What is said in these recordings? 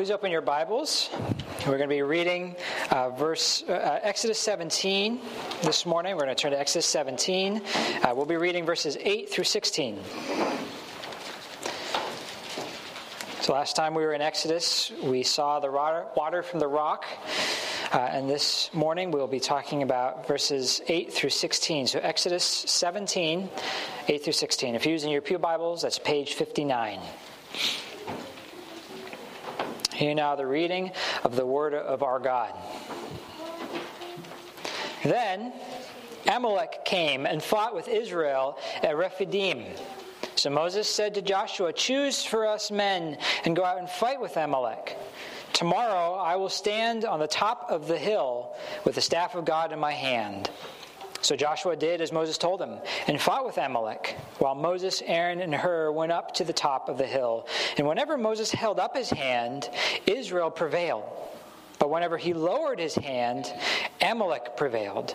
Please open your Bibles. We're going to be reading uh, verse uh, Exodus 17 this morning. We're going to turn to Exodus 17. Uh, we'll be reading verses 8 through 16. So last time we were in Exodus, we saw the water from the rock. Uh, and this morning we'll be talking about verses 8 through 16. So Exodus 17, 8 through 16. If you're using your Pew Bibles, that's page 59. Hear now the reading of the word of our God. Then Amalek came and fought with Israel at Rephidim. So Moses said to Joshua, Choose for us men and go out and fight with Amalek. Tomorrow I will stand on the top of the hill with the staff of God in my hand. So Joshua did as Moses told him and fought with Amalek, while Moses, Aaron, and Hur went up to the top of the hill. And whenever Moses held up his hand, Israel prevailed. But whenever he lowered his hand, Amalek prevailed.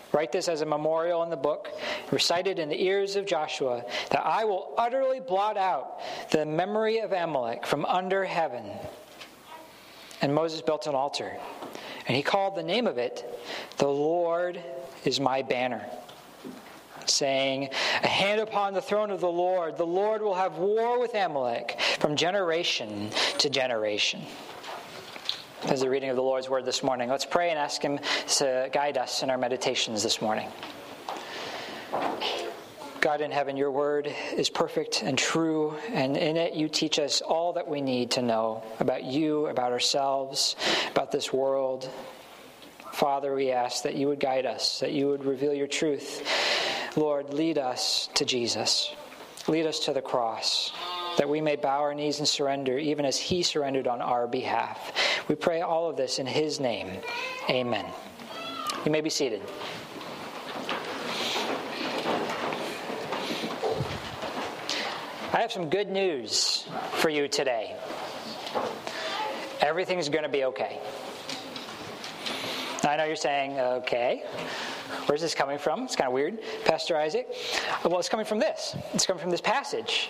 Write this as a memorial in the book, recited in the ears of Joshua, that I will utterly blot out the memory of Amalek from under heaven. And Moses built an altar, and he called the name of it, The Lord is my banner. Saying, A hand upon the throne of the Lord, the Lord will have war with Amalek from generation to generation. As the reading of the Lord's word this morning, let's pray and ask Him to guide us in our meditations this morning. God in heaven, your word is perfect and true, and in it you teach us all that we need to know about you, about ourselves, about this world. Father, we ask that you would guide us, that you would reveal your truth. Lord, lead us to Jesus, lead us to the cross, that we may bow our knees and surrender, even as he surrendered on our behalf. We pray all of this in his name. Amen. You may be seated. I have some good news for you today. Everything's going to be okay. I know you're saying, okay, where's this coming from? It's kind of weird, Pastor Isaac. Well, it's coming from this. It's coming from this passage.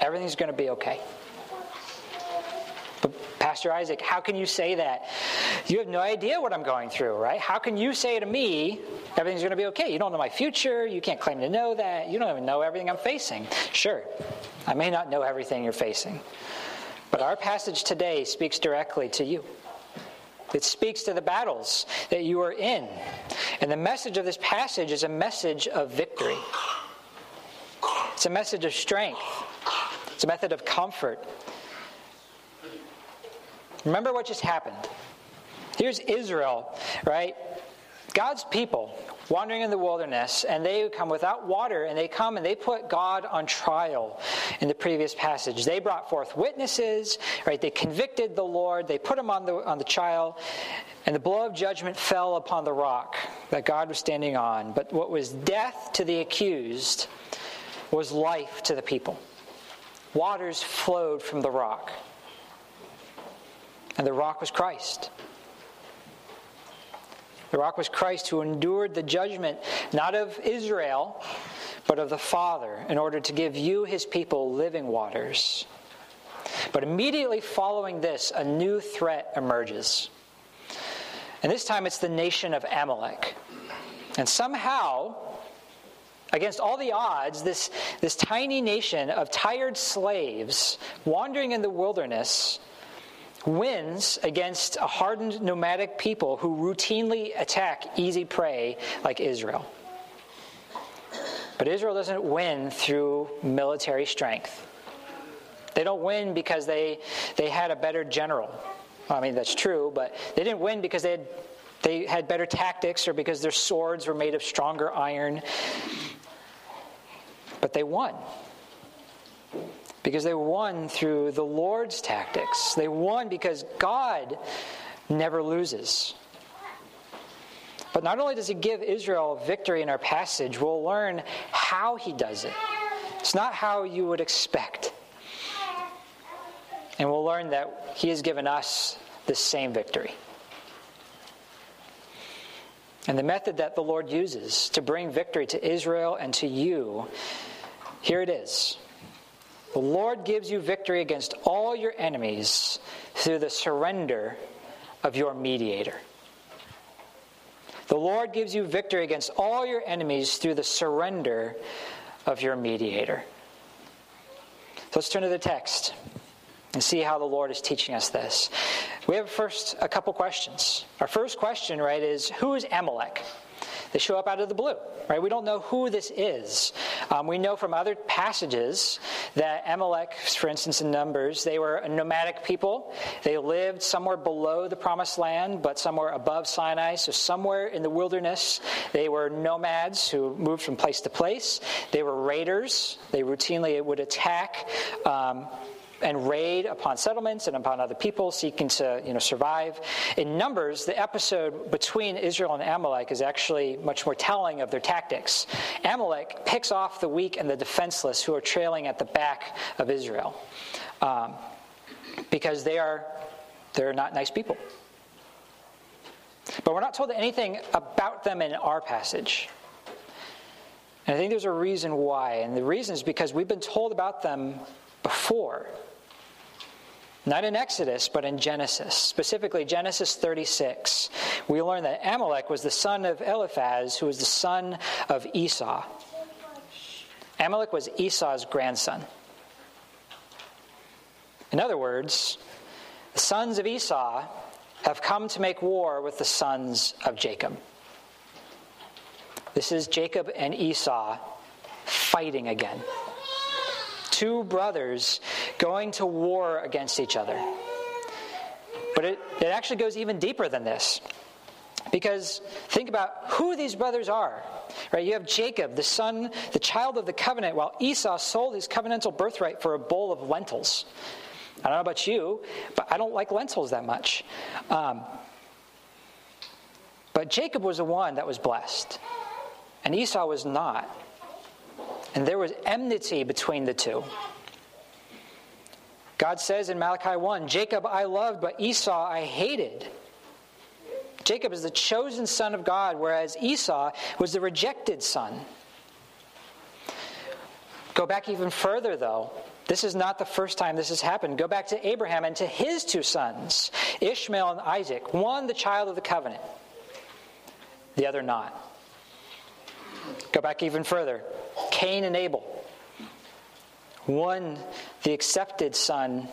Everything's going to be okay. But, Pastor Isaac, how can you say that? You have no idea what I'm going through, right? How can you say to me, everything's going to be okay? You don't know my future. You can't claim to know that. You don't even know everything I'm facing. Sure, I may not know everything you're facing. But our passage today speaks directly to you. It speaks to the battles that you are in. And the message of this passage is a message of victory. It's a message of strength. It's a method of comfort. Remember what just happened. Here's Israel, right? God's people wandering in the wilderness, and they come without water, and they come and they put God on trial in the previous passage. They brought forth witnesses, right? They convicted the Lord, they put him on the, on the trial, and the blow of judgment fell upon the rock that God was standing on. But what was death to the accused was life to the people. Waters flowed from the rock. And the rock was Christ. The rock was Christ who endured the judgment not of Israel, but of the Father, in order to give you, his people, living waters. But immediately following this, a new threat emerges. And this time it's the nation of Amalek. And somehow, against all the odds, this, this tiny nation of tired slaves wandering in the wilderness wins against a hardened nomadic people who routinely attack easy prey like Israel. But Israel doesn't win through military strength. They don't win because they, they had a better general. I mean, that's true, but they didn't win because they had, they had better tactics or because their swords were made of stronger iron. But they won because they won through the Lord's tactics. They won because God never loses. But not only does he give Israel victory in our passage, we'll learn how he does it. It's not how you would expect. And we'll learn that he has given us the same victory. And the method that the Lord uses to bring victory to Israel and to you, here it is. The Lord gives you victory against all your enemies through the surrender of your mediator. The Lord gives you victory against all your enemies through the surrender of your mediator. So let's turn to the text and see how the Lord is teaching us this. We have first a couple questions. Our first question, right, is who is Amalek? They show up out of the blue, right? We don't know who this is. Um, we know from other passages that Amalek, for instance, in Numbers, they were a nomadic people. They lived somewhere below the promised land, but somewhere above Sinai, so somewhere in the wilderness. They were nomads who moved from place to place. They were raiders. They routinely would attack. Um, and raid upon settlements and upon other people seeking to you know, survive. In Numbers, the episode between Israel and Amalek is actually much more telling of their tactics. Amalek picks off the weak and the defenseless who are trailing at the back of Israel um, because they are they're not nice people. But we're not told anything about them in our passage. And I think there's a reason why. And the reason is because we've been told about them before. Not in Exodus, but in Genesis, specifically Genesis 36. We learn that Amalek was the son of Eliphaz, who was the son of Esau. Amalek was Esau's grandson. In other words, the sons of Esau have come to make war with the sons of Jacob. This is Jacob and Esau fighting again two brothers going to war against each other. But it, it actually goes even deeper than this. Because think about who these brothers are. Right? You have Jacob, the son, the child of the covenant, while Esau sold his covenantal birthright for a bowl of lentils. I don't know about you, but I don't like lentils that much. Um, but Jacob was the one that was blessed, and Esau was not. And there was enmity between the two. God says in Malachi 1 Jacob I loved, but Esau I hated. Jacob is the chosen son of God, whereas Esau was the rejected son. Go back even further, though. This is not the first time this has happened. Go back to Abraham and to his two sons, Ishmael and Isaac. One, the child of the covenant, the other, not. Go back even further. Cain and Abel. One, the accepted son,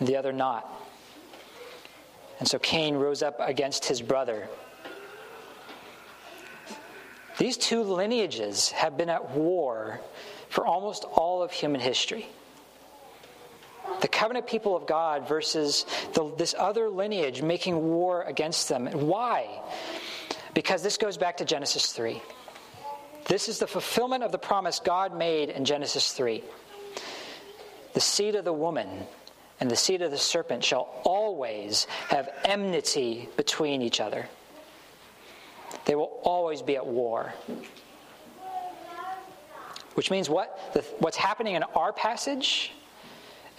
the other not. And so Cain rose up against his brother. These two lineages have been at war for almost all of human history. The covenant people of God versus the, this other lineage making war against them. Why? Because this goes back to Genesis 3. This is the fulfillment of the promise God made in Genesis 3. The seed of the woman and the seed of the serpent shall always have enmity between each other. They will always be at war. Which means what? The, what's happening in our passage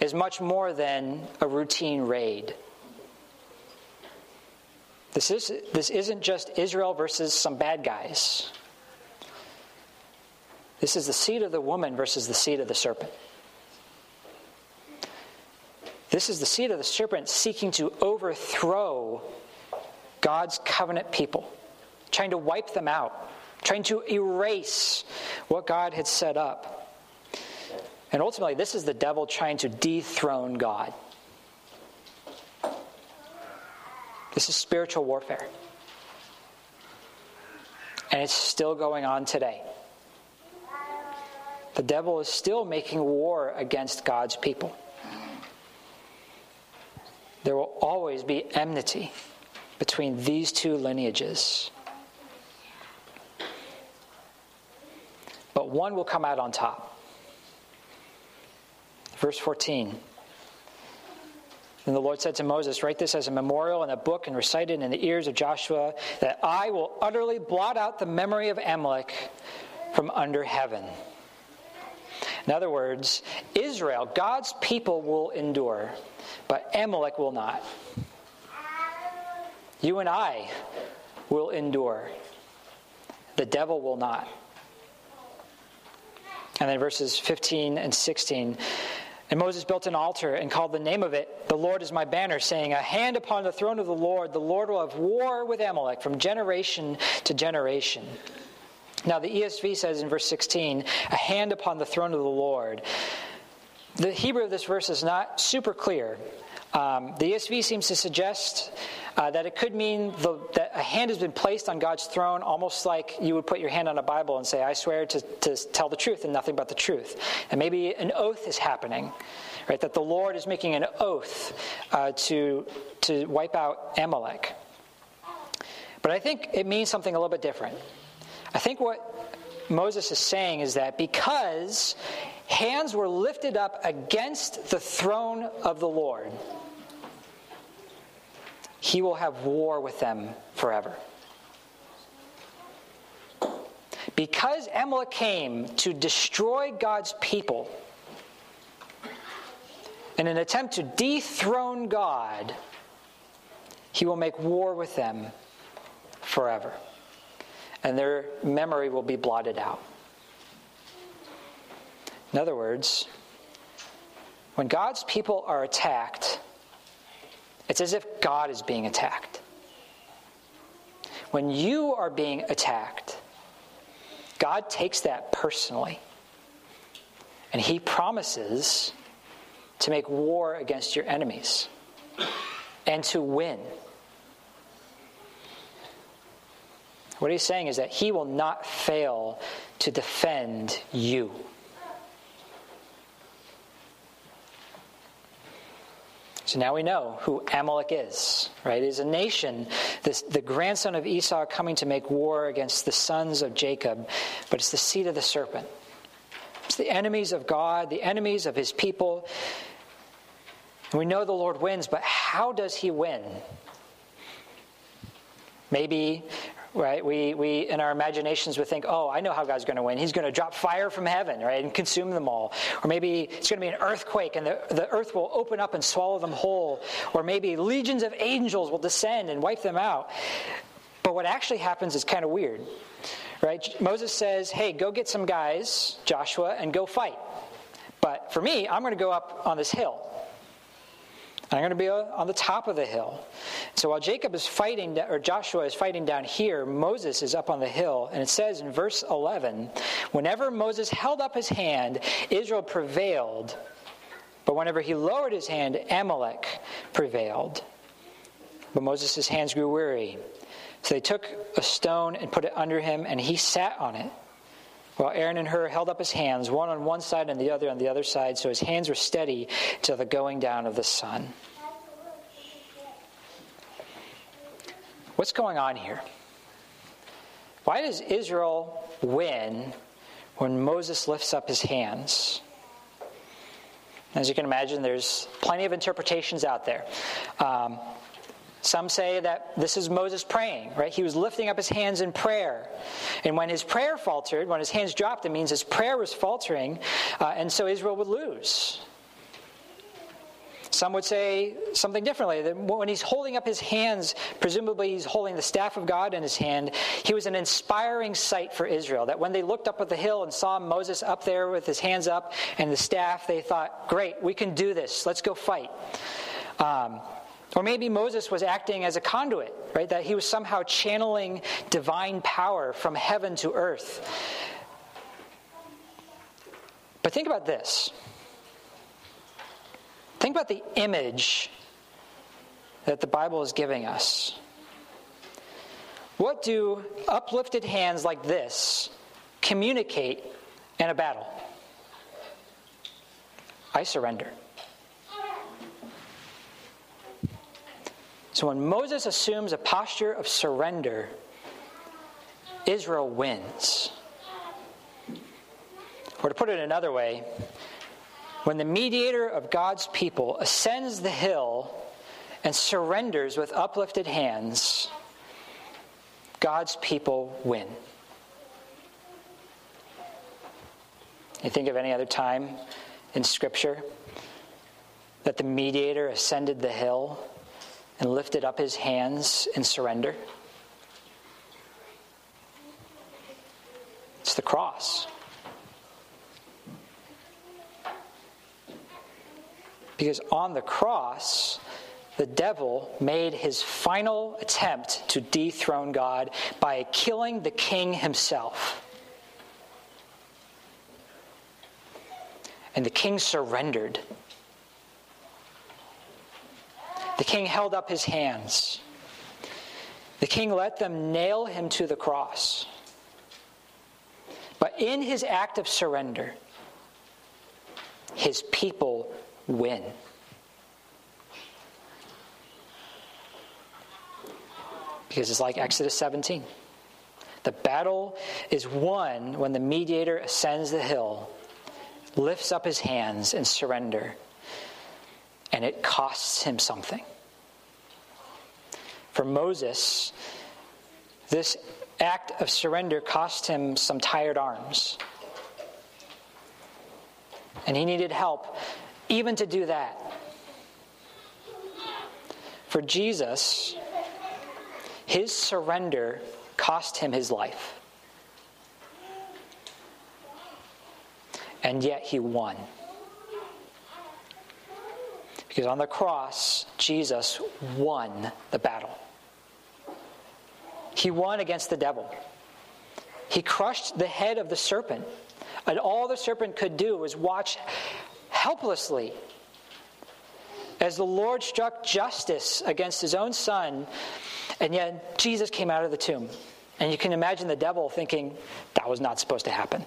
is much more than a routine raid. This, is, this isn't just Israel versus some bad guys. This is the seed of the woman versus the seed of the serpent. This is the seed of the serpent seeking to overthrow God's covenant people, trying to wipe them out, trying to erase what God had set up. And ultimately, this is the devil trying to dethrone God. This is spiritual warfare. And it's still going on today. The devil is still making war against God's people. There will always be enmity between these two lineages. But one will come out on top. Verse 14 And the Lord said to Moses, Write this as a memorial in a book and recite it in the ears of Joshua, that I will utterly blot out the memory of Amalek from under heaven. In other words, Israel, God's people, will endure, but Amalek will not. You and I will endure, the devil will not. And then verses 15 and 16. And Moses built an altar and called the name of it, The Lord is my banner, saying, A hand upon the throne of the Lord, the Lord will have war with Amalek from generation to generation. Now, the ESV says in verse 16, A hand upon the throne of the Lord. The Hebrew of this verse is not super clear. Um, the ESV seems to suggest uh, that it could mean the, that a hand has been placed on God's throne, almost like you would put your hand on a Bible and say, I swear to, to tell the truth and nothing but the truth. And maybe an oath is happening, right? That the Lord is making an oath uh, to, to wipe out Amalek. But I think it means something a little bit different. I think what Moses is saying is that because hands were lifted up against the throne of the Lord, he will have war with them forever. Because Amalek came to destroy God's people in an attempt to dethrone God, he will make war with them forever. And their memory will be blotted out. In other words, when God's people are attacked, it's as if God is being attacked. When you are being attacked, God takes that personally. And He promises to make war against your enemies and to win. What he's saying is that he will not fail to defend you. So now we know who Amalek is, right? It is a nation, this, the grandson of Esau coming to make war against the sons of Jacob, but it's the seed of the serpent. It's the enemies of God, the enemies of his people. And we know the Lord wins, but how does he win? Maybe right? We, we, in our imaginations, would think, oh, I know how God's going to win. He's going to drop fire from heaven, right, and consume them all. Or maybe it's going to be an earthquake and the, the earth will open up and swallow them whole. Or maybe legions of angels will descend and wipe them out. But what actually happens is kind of weird, right? Moses says, hey, go get some guys, Joshua, and go fight. But for me, I'm going to go up on this hill. I'm going to be uh, on the top of the hill. So while Jacob is fighting, or Joshua is fighting down here, Moses is up on the hill. And it says in verse 11 whenever Moses held up his hand, Israel prevailed. But whenever he lowered his hand, Amalek prevailed. But Moses' hands grew weary. So they took a stone and put it under him, and he sat on it. While Aaron and Hur held up his hands, one on one side and the other on the other side, so his hands were steady till the going down of the sun. What's going on here? Why does Israel win when Moses lifts up his hands? As you can imagine, there's plenty of interpretations out there. Um, some say that this is Moses praying, right? He was lifting up his hands in prayer. And when his prayer faltered, when his hands dropped, it means his prayer was faltering, uh, and so Israel would lose. Some would say something differently. That when he's holding up his hands, presumably he's holding the staff of God in his hand, he was an inspiring sight for Israel. That when they looked up at the hill and saw Moses up there with his hands up and the staff, they thought, great, we can do this. Let's go fight. Um, or maybe Moses was acting as a conduit, right? That he was somehow channeling divine power from heaven to earth. But think about this. Think about the image that the Bible is giving us. What do uplifted hands like this communicate in a battle? I surrender. So when Moses assumes a posture of surrender, Israel wins. Or to put it another way, When the mediator of God's people ascends the hill and surrenders with uplifted hands, God's people win. You think of any other time in Scripture that the mediator ascended the hill and lifted up his hands in surrender? It's the cross. Because on the cross, the devil made his final attempt to dethrone God by killing the king himself. And the king surrendered. The king held up his hands. The king let them nail him to the cross. But in his act of surrender, his people win. Because it's like Exodus 17. The battle is won when the mediator ascends the hill, lifts up his hands in surrender, and it costs him something. For Moses, this act of surrender cost him some tired arms. And he needed help even to do that. For Jesus, his surrender cost him his life. And yet he won. Because on the cross, Jesus won the battle. He won against the devil. He crushed the head of the serpent. And all the serpent could do was watch helplessly as the Lord struck justice against his own son, and yet Jesus came out of the tomb. And you can imagine the devil thinking, that was not supposed to happen.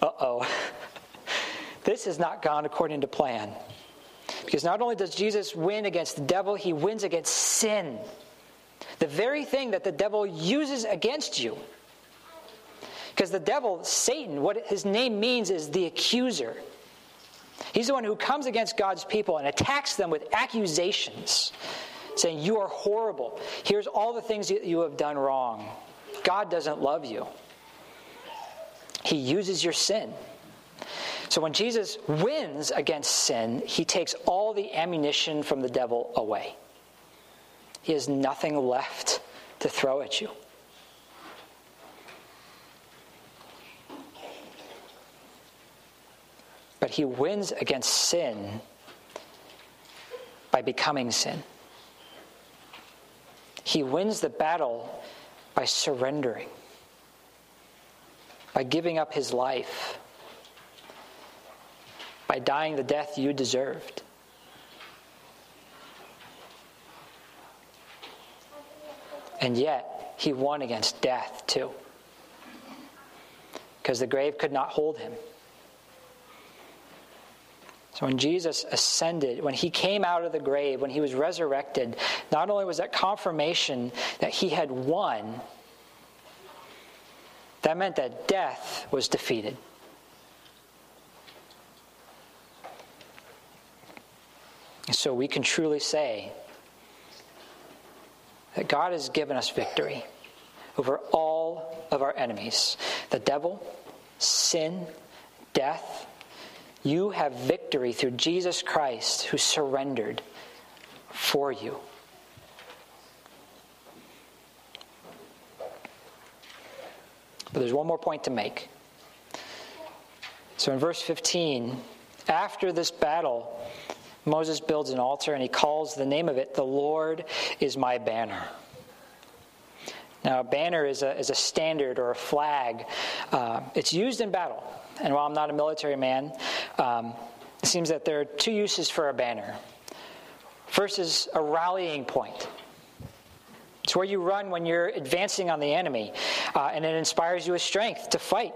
Uh oh. this has not gone according to plan. Because not only does Jesus win against the devil, he wins against sin. The very thing that the devil uses against you. Because the devil, Satan, what his name means is the accuser. He's the one who comes against God's people and attacks them with accusations, saying, You are horrible. Here's all the things that you have done wrong. God doesn't love you. He uses your sin. So when Jesus wins against sin, he takes all the ammunition from the devil away. He has nothing left to throw at you. But he wins against sin by becoming sin. He wins the battle by surrendering, by giving up his life, by dying the death you deserved. And yet, he won against death too. Because the grave could not hold him. So when Jesus ascended, when he came out of the grave, when he was resurrected, not only was that confirmation that he had won, that meant that death was defeated. So we can truly say that God has given us victory over all of our enemies the devil, sin, death, you have victory through Jesus Christ who surrendered for you. But there's one more point to make. So in verse 15, after this battle, Moses builds an altar and he calls the name of it, The Lord is my banner. Now, a banner is a, is a standard or a flag. Uh, it's used in battle. And while I'm not a military man, um, it seems that there are two uses for a banner. First is a rallying point. It's where you run when you're advancing on the enemy, uh, and it inspires you with strength to fight.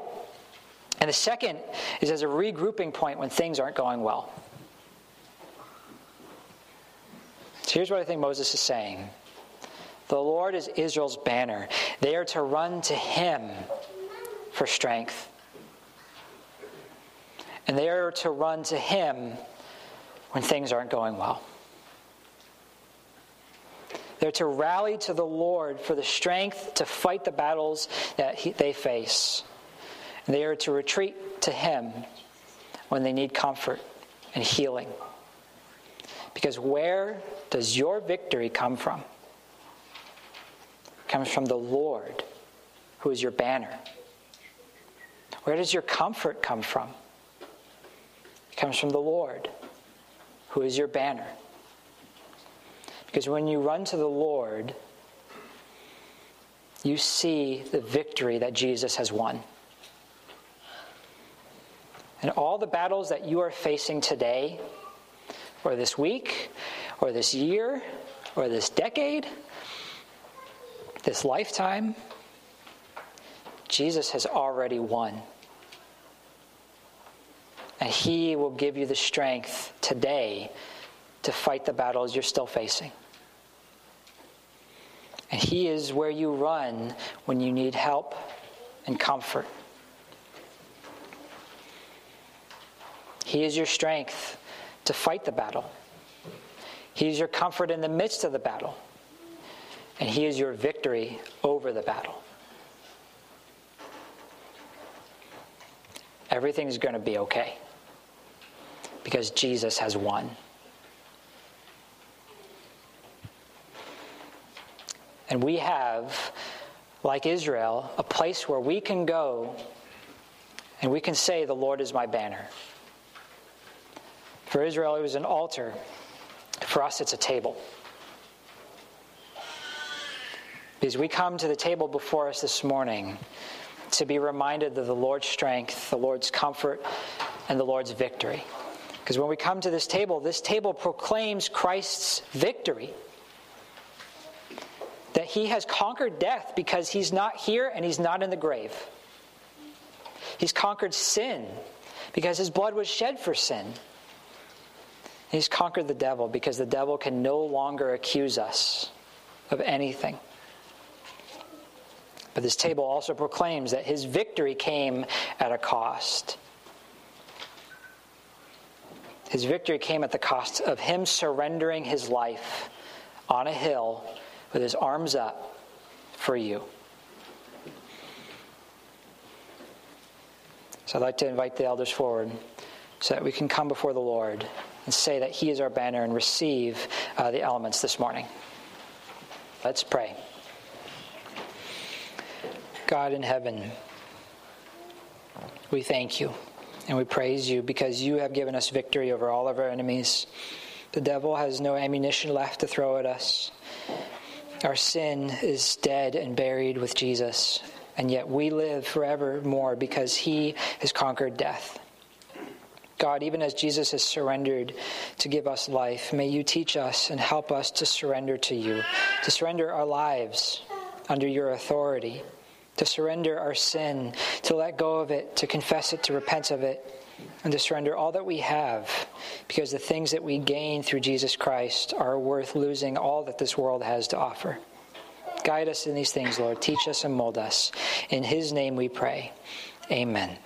And the second is as a regrouping point when things aren't going well. Here's what I think Moses is saying The Lord is Israel's banner. They are to run to him for strength. And And they are to run to Him when things aren't going well. They're to rally to the Lord for the strength to fight the battles that he, they face. And they are to retreat to Him when they need comfort and healing. Because where does your victory come from? It comes from the Lord, who is your banner. Where does your comfort come from? It comes from the Lord, who is your banner. Because when you run to the Lord, you see the victory that Jesus has won. And all the battles that you are facing today, or this week, or this year, or this decade, this lifetime, Jesus has already won. And He will give you the strength today to fight the battles you're still facing. And He is where you run when you need help and comfort. He is your strength to fight the battle. He is your comfort in the midst of the battle. And He is your victory over the battle. Everything's going to be okay because Jesus has won. And we have, like Israel, a place where we can go and we can say, The Lord is my banner. For Israel, it was an altar. For us, it's a table. Because we come to the table before us this morning to be reminded of the Lord's strength, the Lord's comfort, and the Lord's victory. Because when we come to this table, this table proclaims Christ's victory. That he has conquered death because he's not here and he's not in the grave. He's conquered sin because his blood was shed for sin. He's conquered the devil because the devil can no longer accuse us of anything. But this table also proclaims that his victory came at a cost. His victory came at the cost of him surrendering his life on a hill with his arms up for you. So I'd like to invite the elders forward so that we can come before the Lord and say that He is our banner and receive uh, the elements this morning. Let's pray. God in heaven, we thank you and we praise you because you have given us victory over all of our enemies. The devil has no ammunition left to throw at us. Our sin is dead and buried with Jesus, and yet we live forevermore because he has conquered death. God, even as Jesus has surrendered to give us life, may you teach us and help us to surrender to you, to surrender our lives under your authority to surrender our sin, to let go of it, to confess it, to repent of it, and to surrender all that we have, because the things that we gain through Jesus Christ are worth losing all that this world has to offer. Guide us in these things, Lord. Teach us and mold us. In His name we pray. Amen.